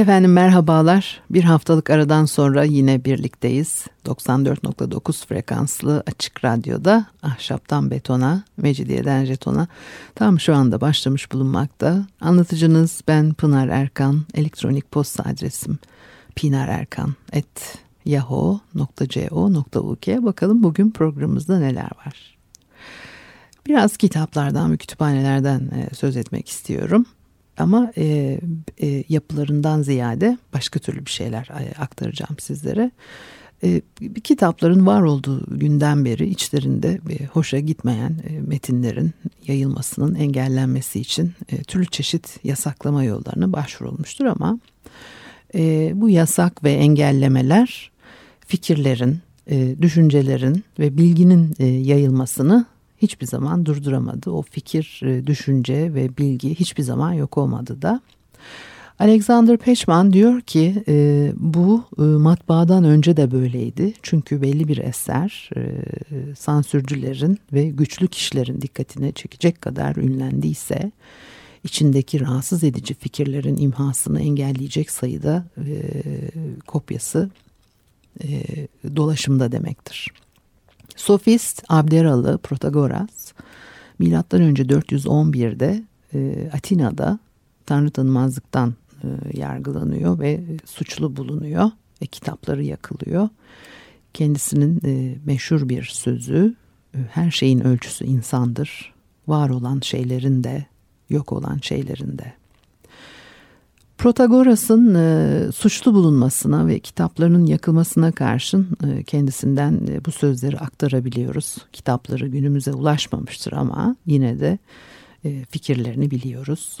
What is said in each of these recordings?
Efendim merhabalar. Bir haftalık aradan sonra yine birlikteyiz. 94.9 frekanslı açık radyoda ahşaptan betona, mecidiyeden jetona tam şu anda başlamış bulunmakta. Anlatıcınız ben Pınar Erkan. Elektronik posta adresim pinarerkan.yahoo.co.uk Bakalım bugün programımızda neler var. Biraz kitaplardan ve kütüphanelerden e, söz etmek istiyorum ama e, e, yapılarından ziyade başka türlü bir şeyler e, aktaracağım sizlere. E, kitapların var olduğu günden beri içlerinde e, hoşa gitmeyen e, metinlerin yayılmasının engellenmesi için e, türlü çeşit yasaklama yollarına başvurulmuştur ama e, bu yasak ve engellemeler fikirlerin, e, düşüncelerin ve bilginin e, yayılmasını hiçbir zaman durduramadı. O fikir, e, düşünce ve bilgi hiçbir zaman yok olmadı da. Alexander Peçman diyor ki e, bu e, matbaadan önce de böyleydi. Çünkü belli bir eser e, sansürcülerin ve güçlü kişilerin dikkatine çekecek kadar ünlendiyse içindeki rahatsız edici fikirlerin imhasını engelleyecek sayıda e, kopyası e, dolaşımda demektir. Sofist Abderalı Protagoras milattan önce 411'de e, Atina'da tanrı tanımazlıktan e, yargılanıyor ve suçlu bulunuyor ve kitapları yakılıyor. Kendisinin e, meşhur bir sözü her şeyin ölçüsü insandır. Var olan şeylerin de yok olan şeylerin de Protagoras'ın e, suçlu bulunmasına ve kitaplarının yakılmasına karşın e, kendisinden e, bu sözleri aktarabiliyoruz. Kitapları günümüze ulaşmamıştır ama yine de e, fikirlerini biliyoruz.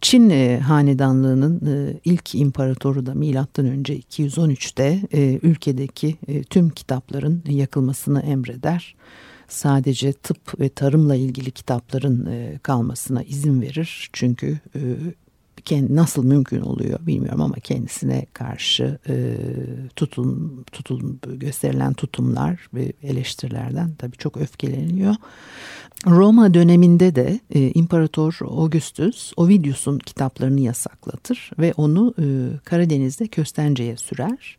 Çin e, hanedanlığının e, ilk imparatoru da milattan önce 213'te e, ülkedeki e, tüm kitapların yakılmasını emreder. Sadece tıp ve tarımla ilgili kitapların e, kalmasına izin verir. Çünkü e, kendi nasıl mümkün oluyor bilmiyorum ama kendisine karşı e, tutun tutun gösterilen tutumlar ve eleştirilerden tabii çok öfkeleniyor. Roma döneminde de e, İmparator Augustus Ovidius'un kitaplarını yasaklatır ve onu e, Karadeniz'de Köstence'ye sürer.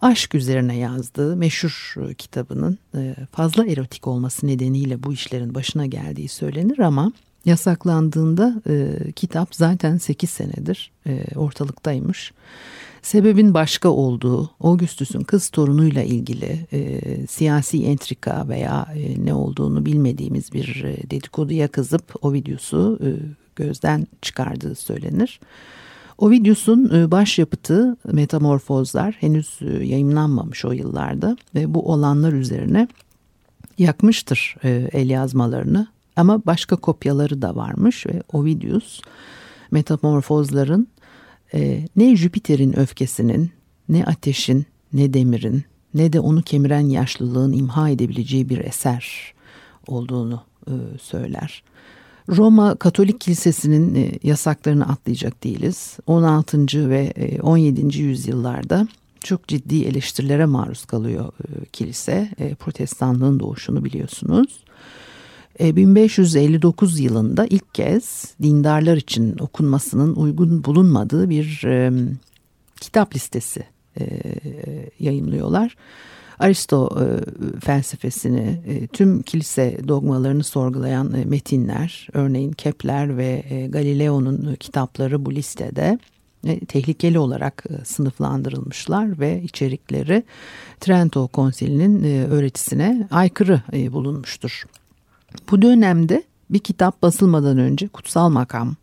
Aşk üzerine yazdığı meşhur kitabının e, fazla erotik olması nedeniyle bu işlerin başına geldiği söylenir ama yasaklandığında e, kitap zaten 8 senedir e, ortalıktaymış. Sebebin başka olduğu, Augustus'un kız torunuyla ilgili e, siyasi entrika veya e, ne olduğunu bilmediğimiz bir e, dedikoduya kızıp Ovidius'u e, gözden çıkardığı söylenir. Ovidius'un e, başyapıtı Metamorfozlar henüz e, yayımlanmamış o yıllarda ve bu olanlar üzerine yakmıştır e, el yazmalarını ama başka kopyaları da varmış ve Ovidius metamorfozların e, ne Jüpiter'in öfkesinin ne ateşin ne demirin ne de onu kemiren yaşlılığın imha edebileceği bir eser olduğunu e, söyler. Roma Katolik Kilisesi'nin e, yasaklarını atlayacak değiliz. 16. ve e, 17. yüzyıllarda çok ciddi eleştirilere maruz kalıyor e, kilise. E, protestanlığın doğuşunu biliyorsunuz. 1559 e, yılında ilk kez dindarlar için okunmasının uygun bulunmadığı bir e, kitap listesi e, yayınlıyorlar. Aristo e, felsefesini, e, tüm kilise dogmalarını sorgulayan e, metinler, örneğin Kepler ve e, Galileo'nun kitapları bu listede e, tehlikeli olarak e, sınıflandırılmışlar ve içerikleri Trento Konsili'nin e, öğretisine aykırı e, bulunmuştur. Bu dönemde bir kitap basılmadan önce kutsal makam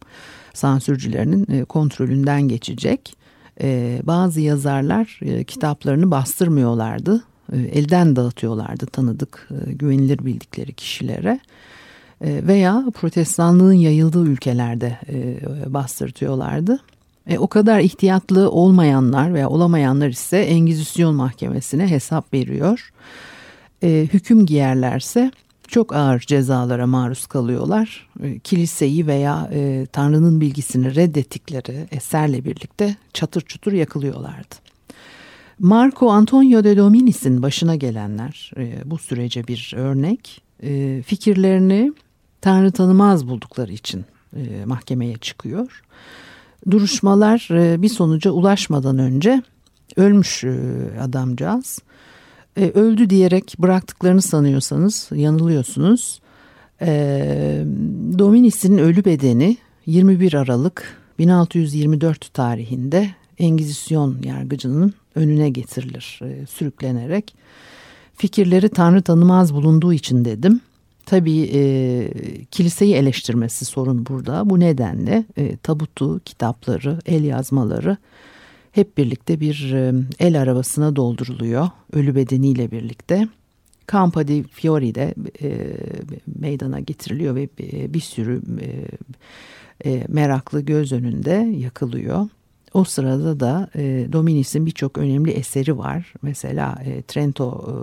sansürcülerinin e, kontrolünden geçecek. E, bazı yazarlar e, kitaplarını bastırmıyorlardı. Elden dağıtıyorlardı tanıdık, güvenilir bildikleri kişilere. veya protestanlığın yayıldığı ülkelerde bastırtıyorlardı. E, o kadar ihtiyatlı olmayanlar veya olamayanlar ise Engizisyon mahkemesine hesap veriyor. E, hüküm giyerlerse çok ağır cezalara maruz kalıyorlar. E, kiliseyi veya e, Tanrı'nın bilgisini reddettikleri eserle birlikte çatır çutur yakılıyorlardı. Marco Antonio de Dominis'in başına gelenler e, bu sürece bir örnek. E, fikirlerini Tanrı tanımaz buldukları için e, mahkemeye çıkıyor. Duruşmalar e, bir sonuca ulaşmadan önce ölmüş e, adamcağız. E, öldü diyerek bıraktıklarını sanıyorsanız yanılıyorsunuz. E, Dominis'in ölü bedeni 21 Aralık 1624 tarihinde Engizisyon yargıcının önüne getirilir e, sürüklenerek. Fikirleri Tanrı tanımaz bulunduğu için dedim. Tabii e, kiliseyi eleştirmesi sorun burada. Bu nedenle e, tabutu, kitapları, el yazmaları hep birlikte bir el arabasına dolduruluyor. Ölü bedeniyle birlikte. Campo di Fiori'de e, meydana getiriliyor ve bir sürü e, e, meraklı göz önünde yakılıyor. O sırada da e, Dominis'in birçok önemli eseri var. Mesela e, Trento e,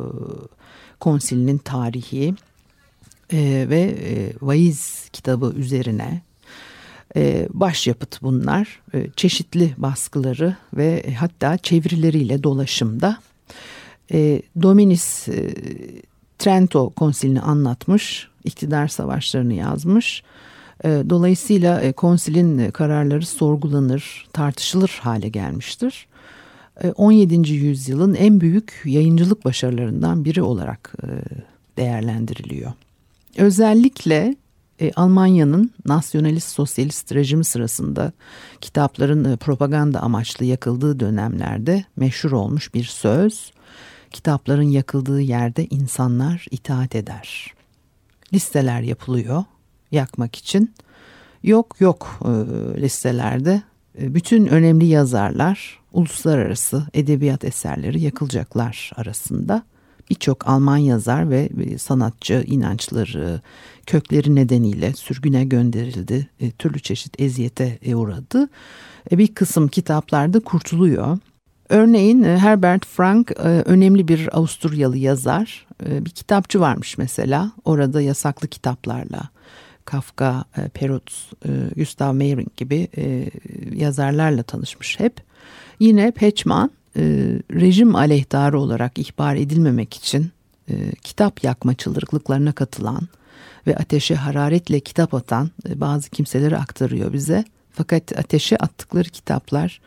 Konsili'nin tarihi e, ve e, vaiz kitabı üzerine başyapıt bunlar. E, çeşitli baskıları ve e, hatta çevirileriyle dolaşımda. E, Dominis e, Trento Konsili'ni anlatmış, iktidar savaşlarını yazmış. E, dolayısıyla e, konsilin kararları sorgulanır, tartışılır hale gelmiştir. 17. yüzyılın en büyük yayıncılık başarılarından biri olarak değerlendiriliyor. Özellikle Almanya'nın nasyonalist sosyalist rejimi sırasında kitapların propaganda amaçlı yakıldığı dönemlerde meşhur olmuş bir söz. Kitapların yakıldığı yerde insanlar itaat eder. Listeler yapılıyor yakmak için. Yok yok e, listelerde e, bütün önemli yazarlar uluslararası edebiyat eserleri yakılacaklar arasında. Birçok Alman yazar ve sanatçı inançları, kökleri nedeniyle sürgüne gönderildi. E, türlü çeşit eziyete uğradı. Bir kısım kitaplarda kurtuluyor. Örneğin Herbert Frank önemli bir Avusturyalı yazar. Bir kitapçı varmış mesela. Orada yasaklı kitaplarla Kafka, e, Perut, e, Gustav Meyrink gibi e, yazarlarla tanışmış hep. Yine Peçman rejim aleyhtarı olarak ihbar edilmemek için kitap yakmacılıklarına katılan ve ateşe hararetle kitap atan bazı kimseleri aktarıyor bize. Fakat ateşe attıkları kitaplar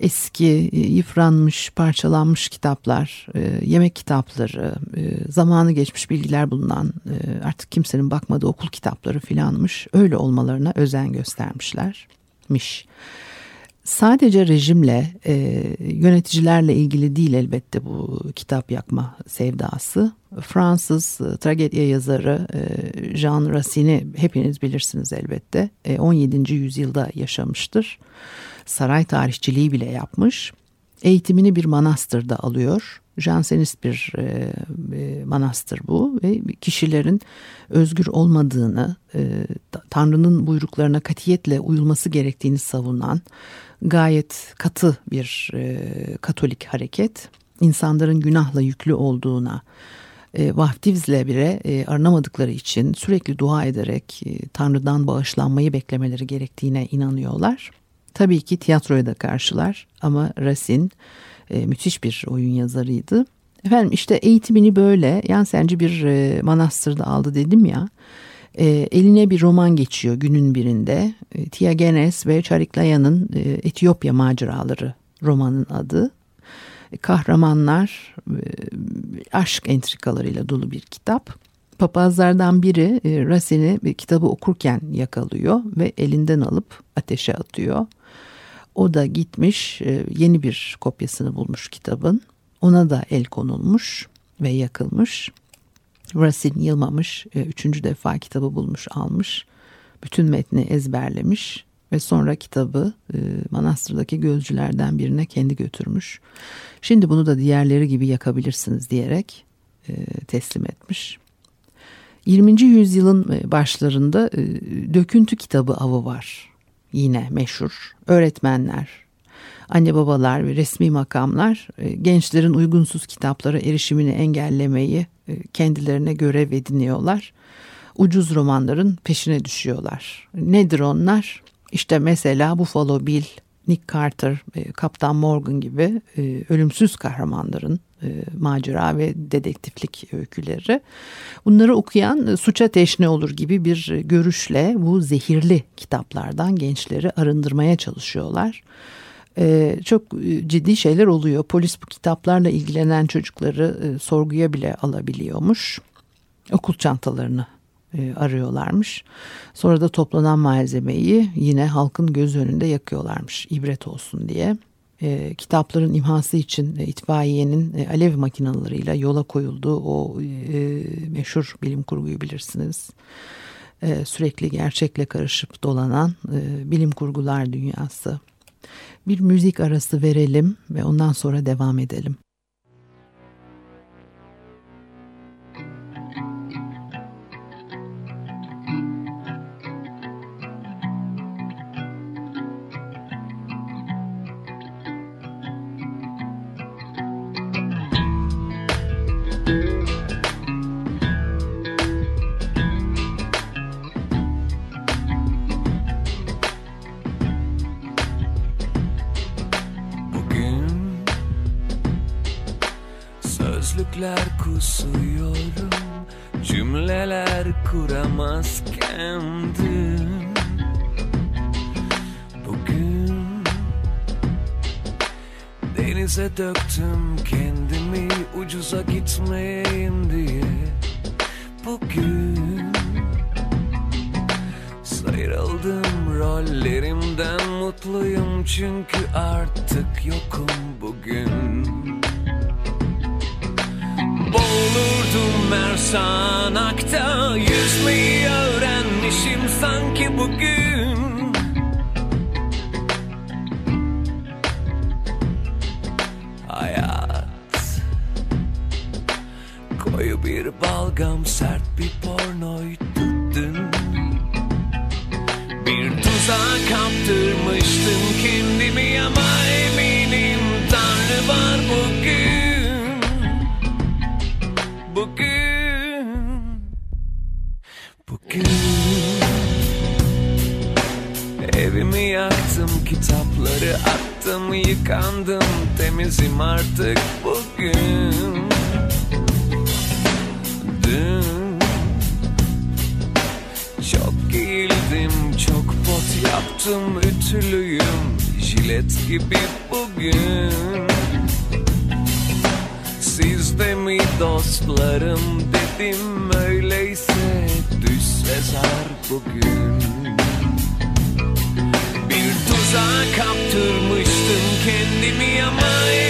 eski, yıpranmış, parçalanmış kitaplar, e, yemek kitapları, e, zamanı geçmiş bilgiler bulunan e, artık kimsenin bakmadığı okul kitapları filanmış. Öyle olmalarına özen göstermişlermiş. Sadece rejimle, yöneticilerle ilgili değil elbette bu kitap yakma sevdası. Fransız tragedya yazarı Jean Racine'i hepiniz bilirsiniz elbette. 17. yüzyılda yaşamıştır saray tarihçiliği bile yapmış. Eğitimini bir manastırda alıyor. Jansenist bir e, e, manastır bu ve kişilerin özgür olmadığını, e, Tanrı'nın buyruklarına katiyetle uyulması gerektiğini savunan gayet katı bir e, Katolik hareket. İnsanların günahla yüklü olduğuna, e, vaftizle bile e, arınamadıkları için sürekli dua ederek e, Tanrı'dan bağışlanmayı beklemeleri gerektiğine inanıyorlar. Tabii ki tiyatroya da karşılar ama Racine e, müthiş bir oyun yazarıydı. Efendim işte eğitimini böyle Yansenci bir e, manastırda aldı dedim ya. E, eline bir roman geçiyor günün birinde. E, Tiagenes ve Chariklaya'nın e, Etiyopya maceraları romanın adı. E, kahramanlar e, aşk entrikalarıyla dolu bir kitap. Papazlardan biri e, Racine'i kitabı okurken yakalıyor ve elinden alıp ateşe atıyor. O da gitmiş e, yeni bir kopyasını bulmuş kitabın. Ona da el konulmuş ve yakılmış. Rasin yılmamış, e, üçüncü defa kitabı bulmuş almış. Bütün metni ezberlemiş ve sonra kitabı e, manastırdaki gözcülerden birine kendi götürmüş. Şimdi bunu da diğerleri gibi yakabilirsiniz diyerek teslim etmiş. 20. yüzyılın e, başlarında e, döküntü kitabı avı var. Yine meşhur. Öğretmenler, anne babalar ve resmi makamlar e, gençlerin uygunsuz kitaplara erişimini engellemeyi kendilerine görev ediniyorlar. Ucuz romanların peşine düşüyorlar. Nedir onlar? İşte mesela Buffalo Bill, Nick Carter, Kaptan Morgan gibi ölümsüz kahramanların e, macera ve dedektiflik öyküleri. Bunları okuyan e, suça teşne olur gibi bir görüşle bu zehirli kitaplardan gençleri arındırmaya çalışıyorlar. E, çok ciddi şeyler oluyor. Polis bu kitaplarla ilgilenen çocukları sorguya bile alabiliyormuş. Okul çantalarını arıyorlarmış. Sonra da toplanan malzemeyi yine halkın göz önünde yakıyorlarmış ibret olsun diye e, kitapların imhası için e, itfaiyenin e, alev makinalarıyla yola koyulduğu o e, meşhur bilim kurguyu bilirsiniz. E, sürekli gerçekle karışıp dolanan e, bilim kurgular dünyası. Bir müzik arası verelim ve ondan sonra devam edelim. Kuramaz kendim. Bugün Denize döktüm kendimi Ucuza gitmeyeyim diye. Bugün Sıyrıldım rollerimden mutluyum Çünkü artık yokum Mersanak'ta Yüzmeyi öğrenmişim sanki bugün. Hayat Koyu bir balgam sert bir temizim artık bugün. Dün. Çok giyildim çok pot yaptım Ütülüyüm. Jilet gibi bugün. Siz de mi dostlarım dedim öyleyse? Düş sezar bugün. Bir tuzağa kaptırmıştım kendimi ama eminim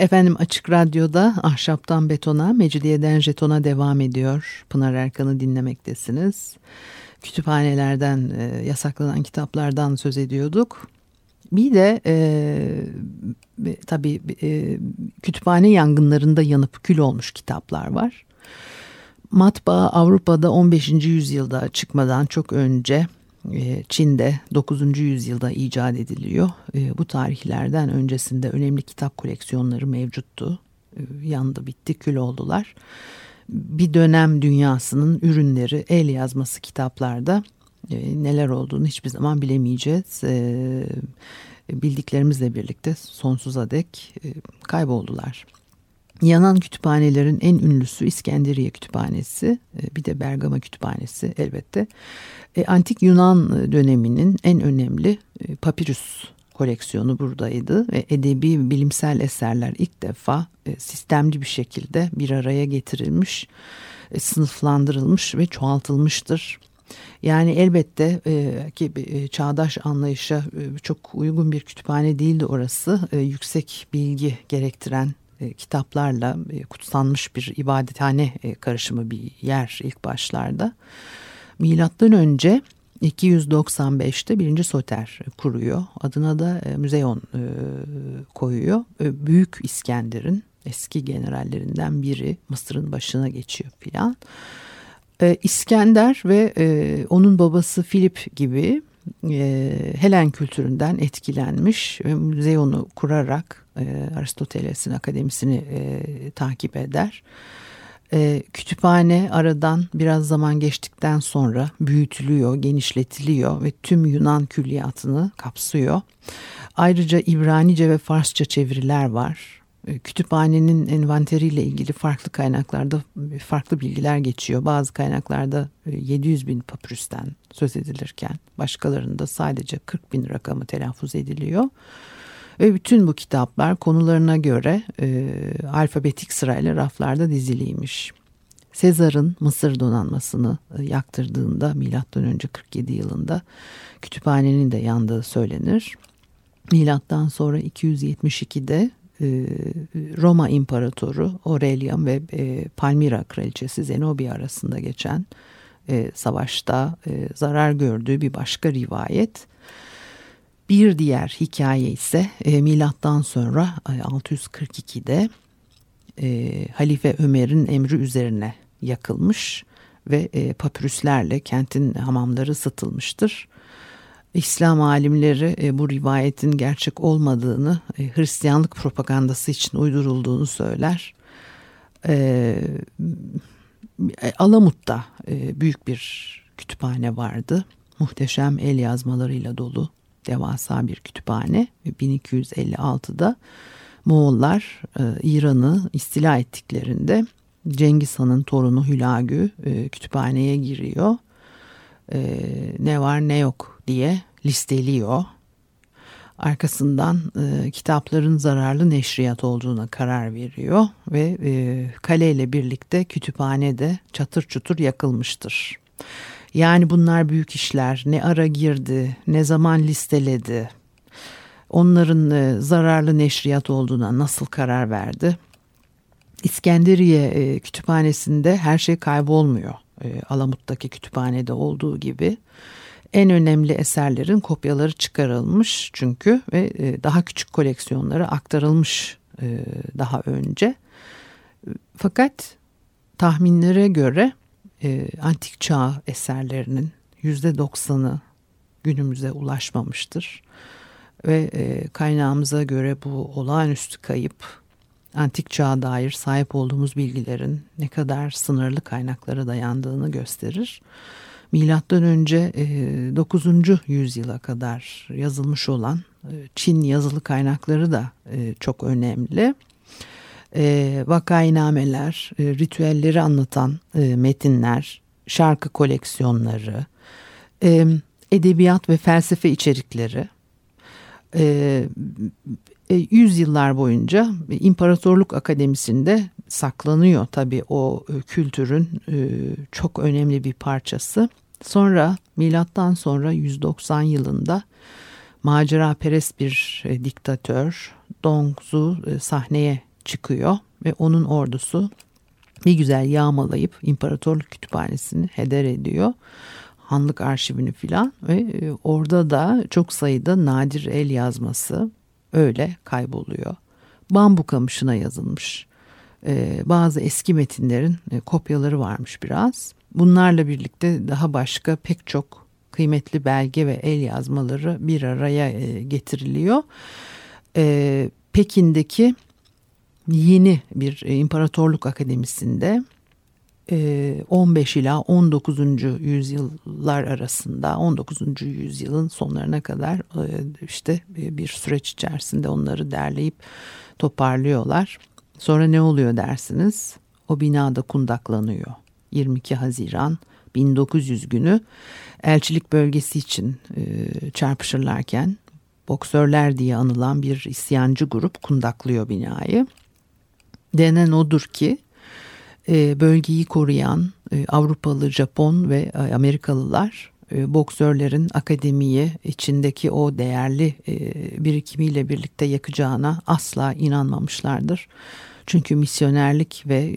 Efendim Açık Radyo'da Ahşaptan Betona, Mecidiyeden Jeton'a devam ediyor. Pınar Erkan'ı dinlemektesiniz. Kütüphanelerden, e, yasaklanan kitaplardan söz ediyorduk. Bir de e, tabii e, kütüphane yangınlarında yanıp kül olmuş kitaplar var. Matbaa Avrupa'da 15. yüzyılda çıkmadan çok önce Çin'de 9. yüzyılda icat ediliyor. E, bu tarihlerden öncesinde önemli kitap koleksiyonları mevcuttu. E, yandı bitti kül oldular. bir dönem dünyasının ürünleri el yazması kitaplarda e, neler olduğunu hiçbir zaman bilemeyeceğiz. Bildiklerimizle birlikte sonsuza dek e, kayboldular. Yanan kütüphanelerin en ünlüsü İskenderiye Kütüphanesi, e, bir de Bergama Kütüphanesi elbette. E, Antik Yunan döneminin en önemli e, papirüs koleksiyonu buradaydı ve edebi bilimsel eserler ilk defa sistemli bir şekilde bir araya getirilmiş, sınıflandırılmış ve çoğaltılmıştır. Yani elbette e, ki e, çağdaş anlayışa e, çok uygun bir kütüphane değildi orası. E, yüksek bilgi gerektiren e, kitaplarla e, kutsanmış bir ibadethane e, karışımı bir yer ilk başlarda. Milattan önce 295'te birinci Soter kuruyor. Adına da e, Müzeyon e, koyuyor. E, Büyük İskender'in eski generallerinden biri Mısır'ın başına geçiyor filan. E, İskender ve onun babası Filip gibi e, Helen kültüründen etkilenmiş ve müzeyonu kurarak e, Aristoteles'in akademisini e, takip eder. E, kütüphane aradan biraz zaman geçtikten sonra büyütülüyor, genişletiliyor ve tüm Yunan külliyatını kapsıyor. Ayrıca İbranice ve Farsça çeviriler var. E, kütüphanenin envanteriyle ilgili farklı kaynaklarda farklı bilgiler geçiyor. Bazı kaynaklarda 700 e, bin papürüsten söz edilirken başkalarında sadece 40 bin rakamı telaffuz ediliyor. Ve bütün bu kitaplar konularına göre e, alfabetik sırayla raflarda diziliymiş. Sezar'ın Mısır donanmasını e, yaktırdığında önce 47 yılında kütüphanenin de yandığı söylenir. Milattan sonra 272'de e, Roma İmparatoru Aurelian ve e, Palmira Kraliçesi Zenobia arasında geçen e, savaşta zarar gördüğü bir başka rivayet. Bir diğer hikaye ise milattan sonra 642'de Halife Ömer'in emri üzerine yakılmış ve papürüslerle kentin hamamları satılmıştır. İslam alimleri e, bu rivayetin gerçek olmadığını, e, Hristiyanlık propagandası için uydurulduğunu söyler. E, Alamut'ta büyük bir kütüphane vardı. Muhteşem el yazmalarıyla dolu devasa bir kütüphane. 1256'da Moğollar İran'ı istila ettiklerinde Cengiz Han'ın torunu Hülagü kütüphaneye giriyor. Ne var ne yok diye listeliyor. Arkasından e, kitapların zararlı neşriyat olduğuna karar veriyor ve e, kaleyle birlikte kütüphane çatır çutur yakılmıştır. Yani bunlar büyük işler. Ne ara girdi, ne zaman listeledi, onların e, zararlı neşriyat olduğuna nasıl karar verdi? İskenderiye e, kütüphanesinde her şey kaybolmuyor. E, Alamut'taki kütüphanede olduğu gibi en önemli eserlerin kopyaları çıkarılmış çünkü ve e, daha küçük koleksiyonlara aktarılmış e, daha önce. Fakat tahminlere göre e, antik çağ eserlerinin yüzde doksanı günümüze ulaşmamıştır. Ve kaynağımıza göre bu olağanüstü kayıp antik çağa dair sahip olduğumuz bilgilerin ne kadar sınırlı kaynaklara dayandığını gösterir milattan önce 9. E, yüzyıla kadar yazılmış olan e, Çin yazılı kaynakları da e, çok önemli. Vakainameler, ritüelleri anlatan metinler, şarkı koleksiyonları, edebiyat ve felsefe içerikleri yüzyıllar boyunca İmparatorluk Akademisi'nde saklanıyor tabii o kültürün çok önemli bir parçası. Sonra milattan sonra 190 yılında macera perest bir e, diktatör Dongzu e, sahneye çıkıyor ve onun ordusu bir güzel yağmalayıp imparatorluk kütüphanesini heder ediyor. Hanlık arşivini filan ve e, orada da çok sayıda nadir el yazması öyle kayboluyor. Bambu kamışına yazılmış. Ee, bazı eski metinlerin e, kopyaları varmış biraz. Bunlarla birlikte daha başka pek çok kıymetli belge ve el yazmaları bir araya e, getiriliyor. E, Pekin'deki yeni bir e, imparatorluk akademisinde 15 ila 19. yüzyıllar arasında 19. yüzyılın sonlarına kadar e, işte bir süreç içerisinde onları derleyip toparlıyorlar. Sonra ne oluyor dersiniz? O binada kundaklanıyor. 22 Haziran 1900 günü elçilik bölgesi için e, çarpışırlarken boksörler diye anılan bir isyancı grup kundaklıyor binayı. Denen odur ki e, bölgeyi koruyan e, Avrupalı, Japon ve e, Amerikalılar boksörlerin akademiyi içindeki o değerli birikimiyle birlikte yakacağına asla inanmamışlardır. Çünkü misyonerlik ve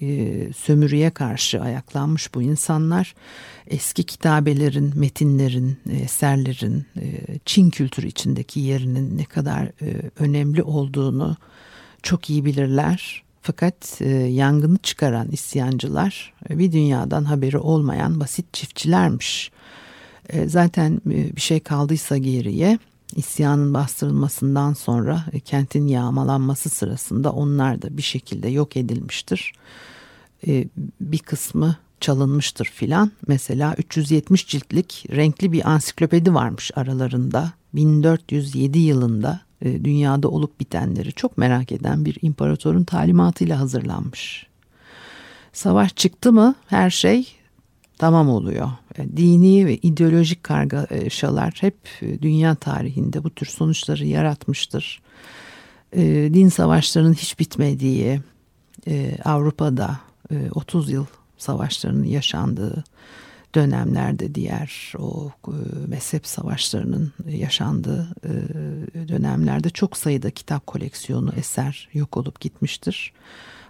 sömürüye karşı ayaklanmış bu insanlar eski kitabelerin, metinlerin, eserlerin Çin kültürü içindeki yerinin ne kadar önemli olduğunu çok iyi bilirler fakat e, yangını çıkaran isyancılar e, bir dünyadan haberi olmayan basit çiftçilermiş. E, zaten e, bir şey kaldıysa geriye isyanın bastırılmasından sonra e, kentin yağmalanması sırasında onlar da bir şekilde yok edilmiştir. E, bir kısmı çalınmıştır filan. Mesela 370 ciltlik renkli bir ansiklopedi varmış aralarında. 1407 yılında e, dünyada olup bitenleri çok merak eden bir imparatorun talimatıyla hazırlanmış. Savaş çıktı mı her şey tamam oluyor. E, dini ve ideolojik kargaşalar hep e, dünya tarihinde bu tür sonuçları yaratmıştır. Din savaşlarının hiç bitmediği Avrupa'da 30 yıl savaşlarının yaşandığı dönemlerde diğer o e, mezhep savaşlarının yaşandığı e, dönemlerde çok sayıda kitap koleksiyonu eser yok olup gitmiştir.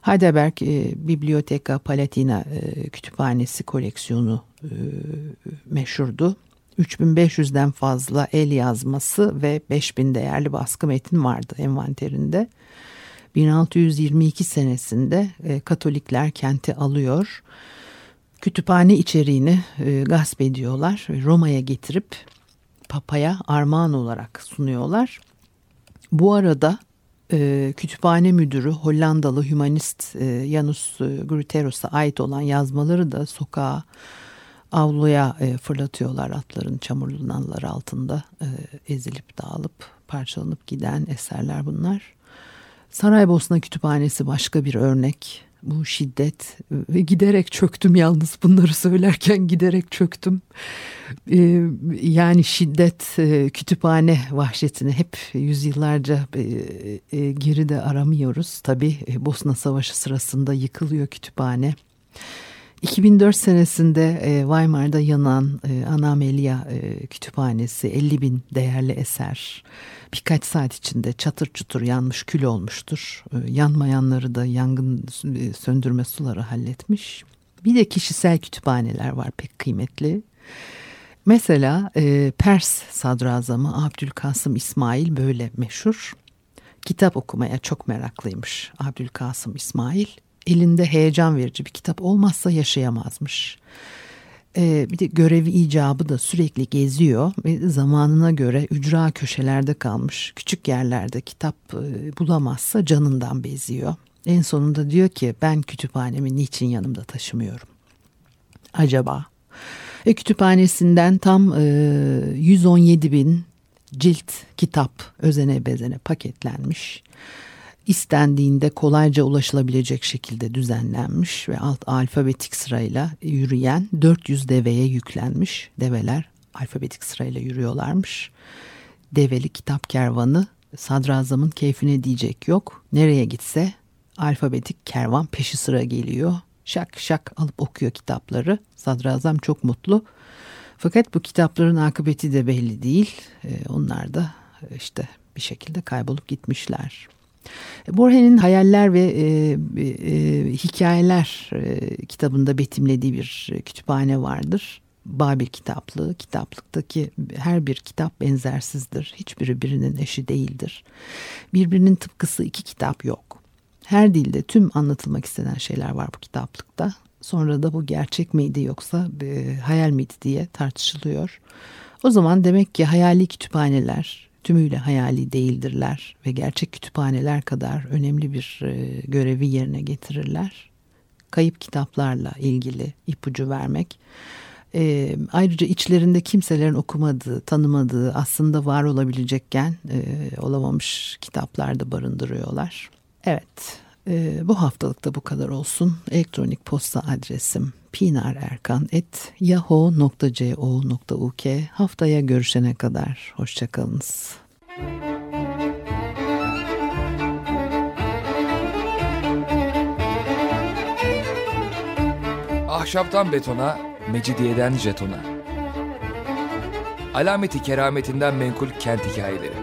Heidelberg e, Biblioteca Palatina kütüphanesi koleksiyonu meşhurdu. 3500'den fazla el yazması ve 5000 değerli baskı metin vardı envanterinde. 1622 senesinde Katolikler kenti alıyor kütüphane içeriğini e, gasp ediyorlar. Roma'ya getirip papaya armağan olarak sunuyorlar. Bu arada e, kütüphane müdürü Hollandalı hümanist e, Janus e, Gruteros'a ait olan yazmaları da sokağa avluya e, fırlatıyorlar atların çamurlu nallar altında e, ezilip dağılıp parçalanıp giden eserler bunlar. Saraybosna Kütüphanesi başka bir örnek bu şiddet ve giderek çöktüm yalnız bunları söylerken giderek çöktüm. Ee, yani şiddet e, kütüphane vahşetini hep yüzyıllarca e, e, geride aramıyoruz. Tabi Bosna Savaşı sırasında yıkılıyor kütüphane. 2004 senesinde Weimar'da yanan Ana Amelia kütüphanesi 50 bin değerli eser birkaç saat içinde çatır çutur yanmış kül olmuştur. Ee, yanmayanları da yangın e, söndürme suları halletmiş. Bir de kişisel kütüphaneler var pek kıymetli. Mesela e, Pers sadrazamı Abdülkasım İsmail böyle meşhur. Kitap okumaya çok meraklıymış Abdülkasım İsmail. Elinde heyecan verici bir kitap olmazsa yaşayamazmış. Ee, bir de görevi icabı da sürekli geziyor ve zamanına göre ücra köşelerde kalmış küçük yerlerde kitap e, bulamazsa canından beziyor. En sonunda diyor ki ben kütüphanemi niçin yanımda taşımıyorum? Acaba? E, kütüphanesinden tam e, 117 bin cilt kitap özene bezene paketlenmiş istendiğinde kolayca ulaşılabilecek şekilde düzenlenmiş ve alt alfabetik sırayla yürüyen 400 deveye yüklenmiş. Develer alfabetik sırayla yürüyorlarmış. Develi kitap kervanı sadrazamın keyfine diyecek yok. Nereye gitse alfabetik kervan peşi sıra geliyor. Şak şak alıp okuyor kitapları. Sadrazam çok mutlu. Fakat bu kitapların akıbeti de belli değil. Ee, onlar da işte bir şekilde kaybolup gitmişler. Borhe'nin Hayaller ve e, e, Hikayeler e, kitabında betimlediği bir kütüphane vardır. Babil kitaplığı, kitaplıktaki her bir kitap benzersizdir. Hiçbiri birinin eşi değildir. Birbirinin tıpkısı iki kitap yok. Her dilde tüm anlatılmak istenen şeyler var bu kitaplıkta. Sonra da bu gerçek miydi yoksa e, hayal miydi diye tartışılıyor. O zaman demek ki hayali kütüphaneler, tümüyle hayali değildirler ve gerçek kütüphaneler kadar önemli bir e, görevi yerine getirirler. kayıp kitaplarla ilgili ipucu vermek. E, ayrıca içlerinde kimselerin okumadığı, tanımadığı, aslında var olabilecekken e, olamamış kitaplar da barındırıyorlar. Evet, e, bu haftalık da bu kadar olsun. Elektronik posta adresim pinarerkan.yahoo.co.uk Haftaya görüşene kadar hoşçakalınız. Ahşaptan betona, mecidiyeden jetona. Alameti kerametinden menkul kent hikayeleri.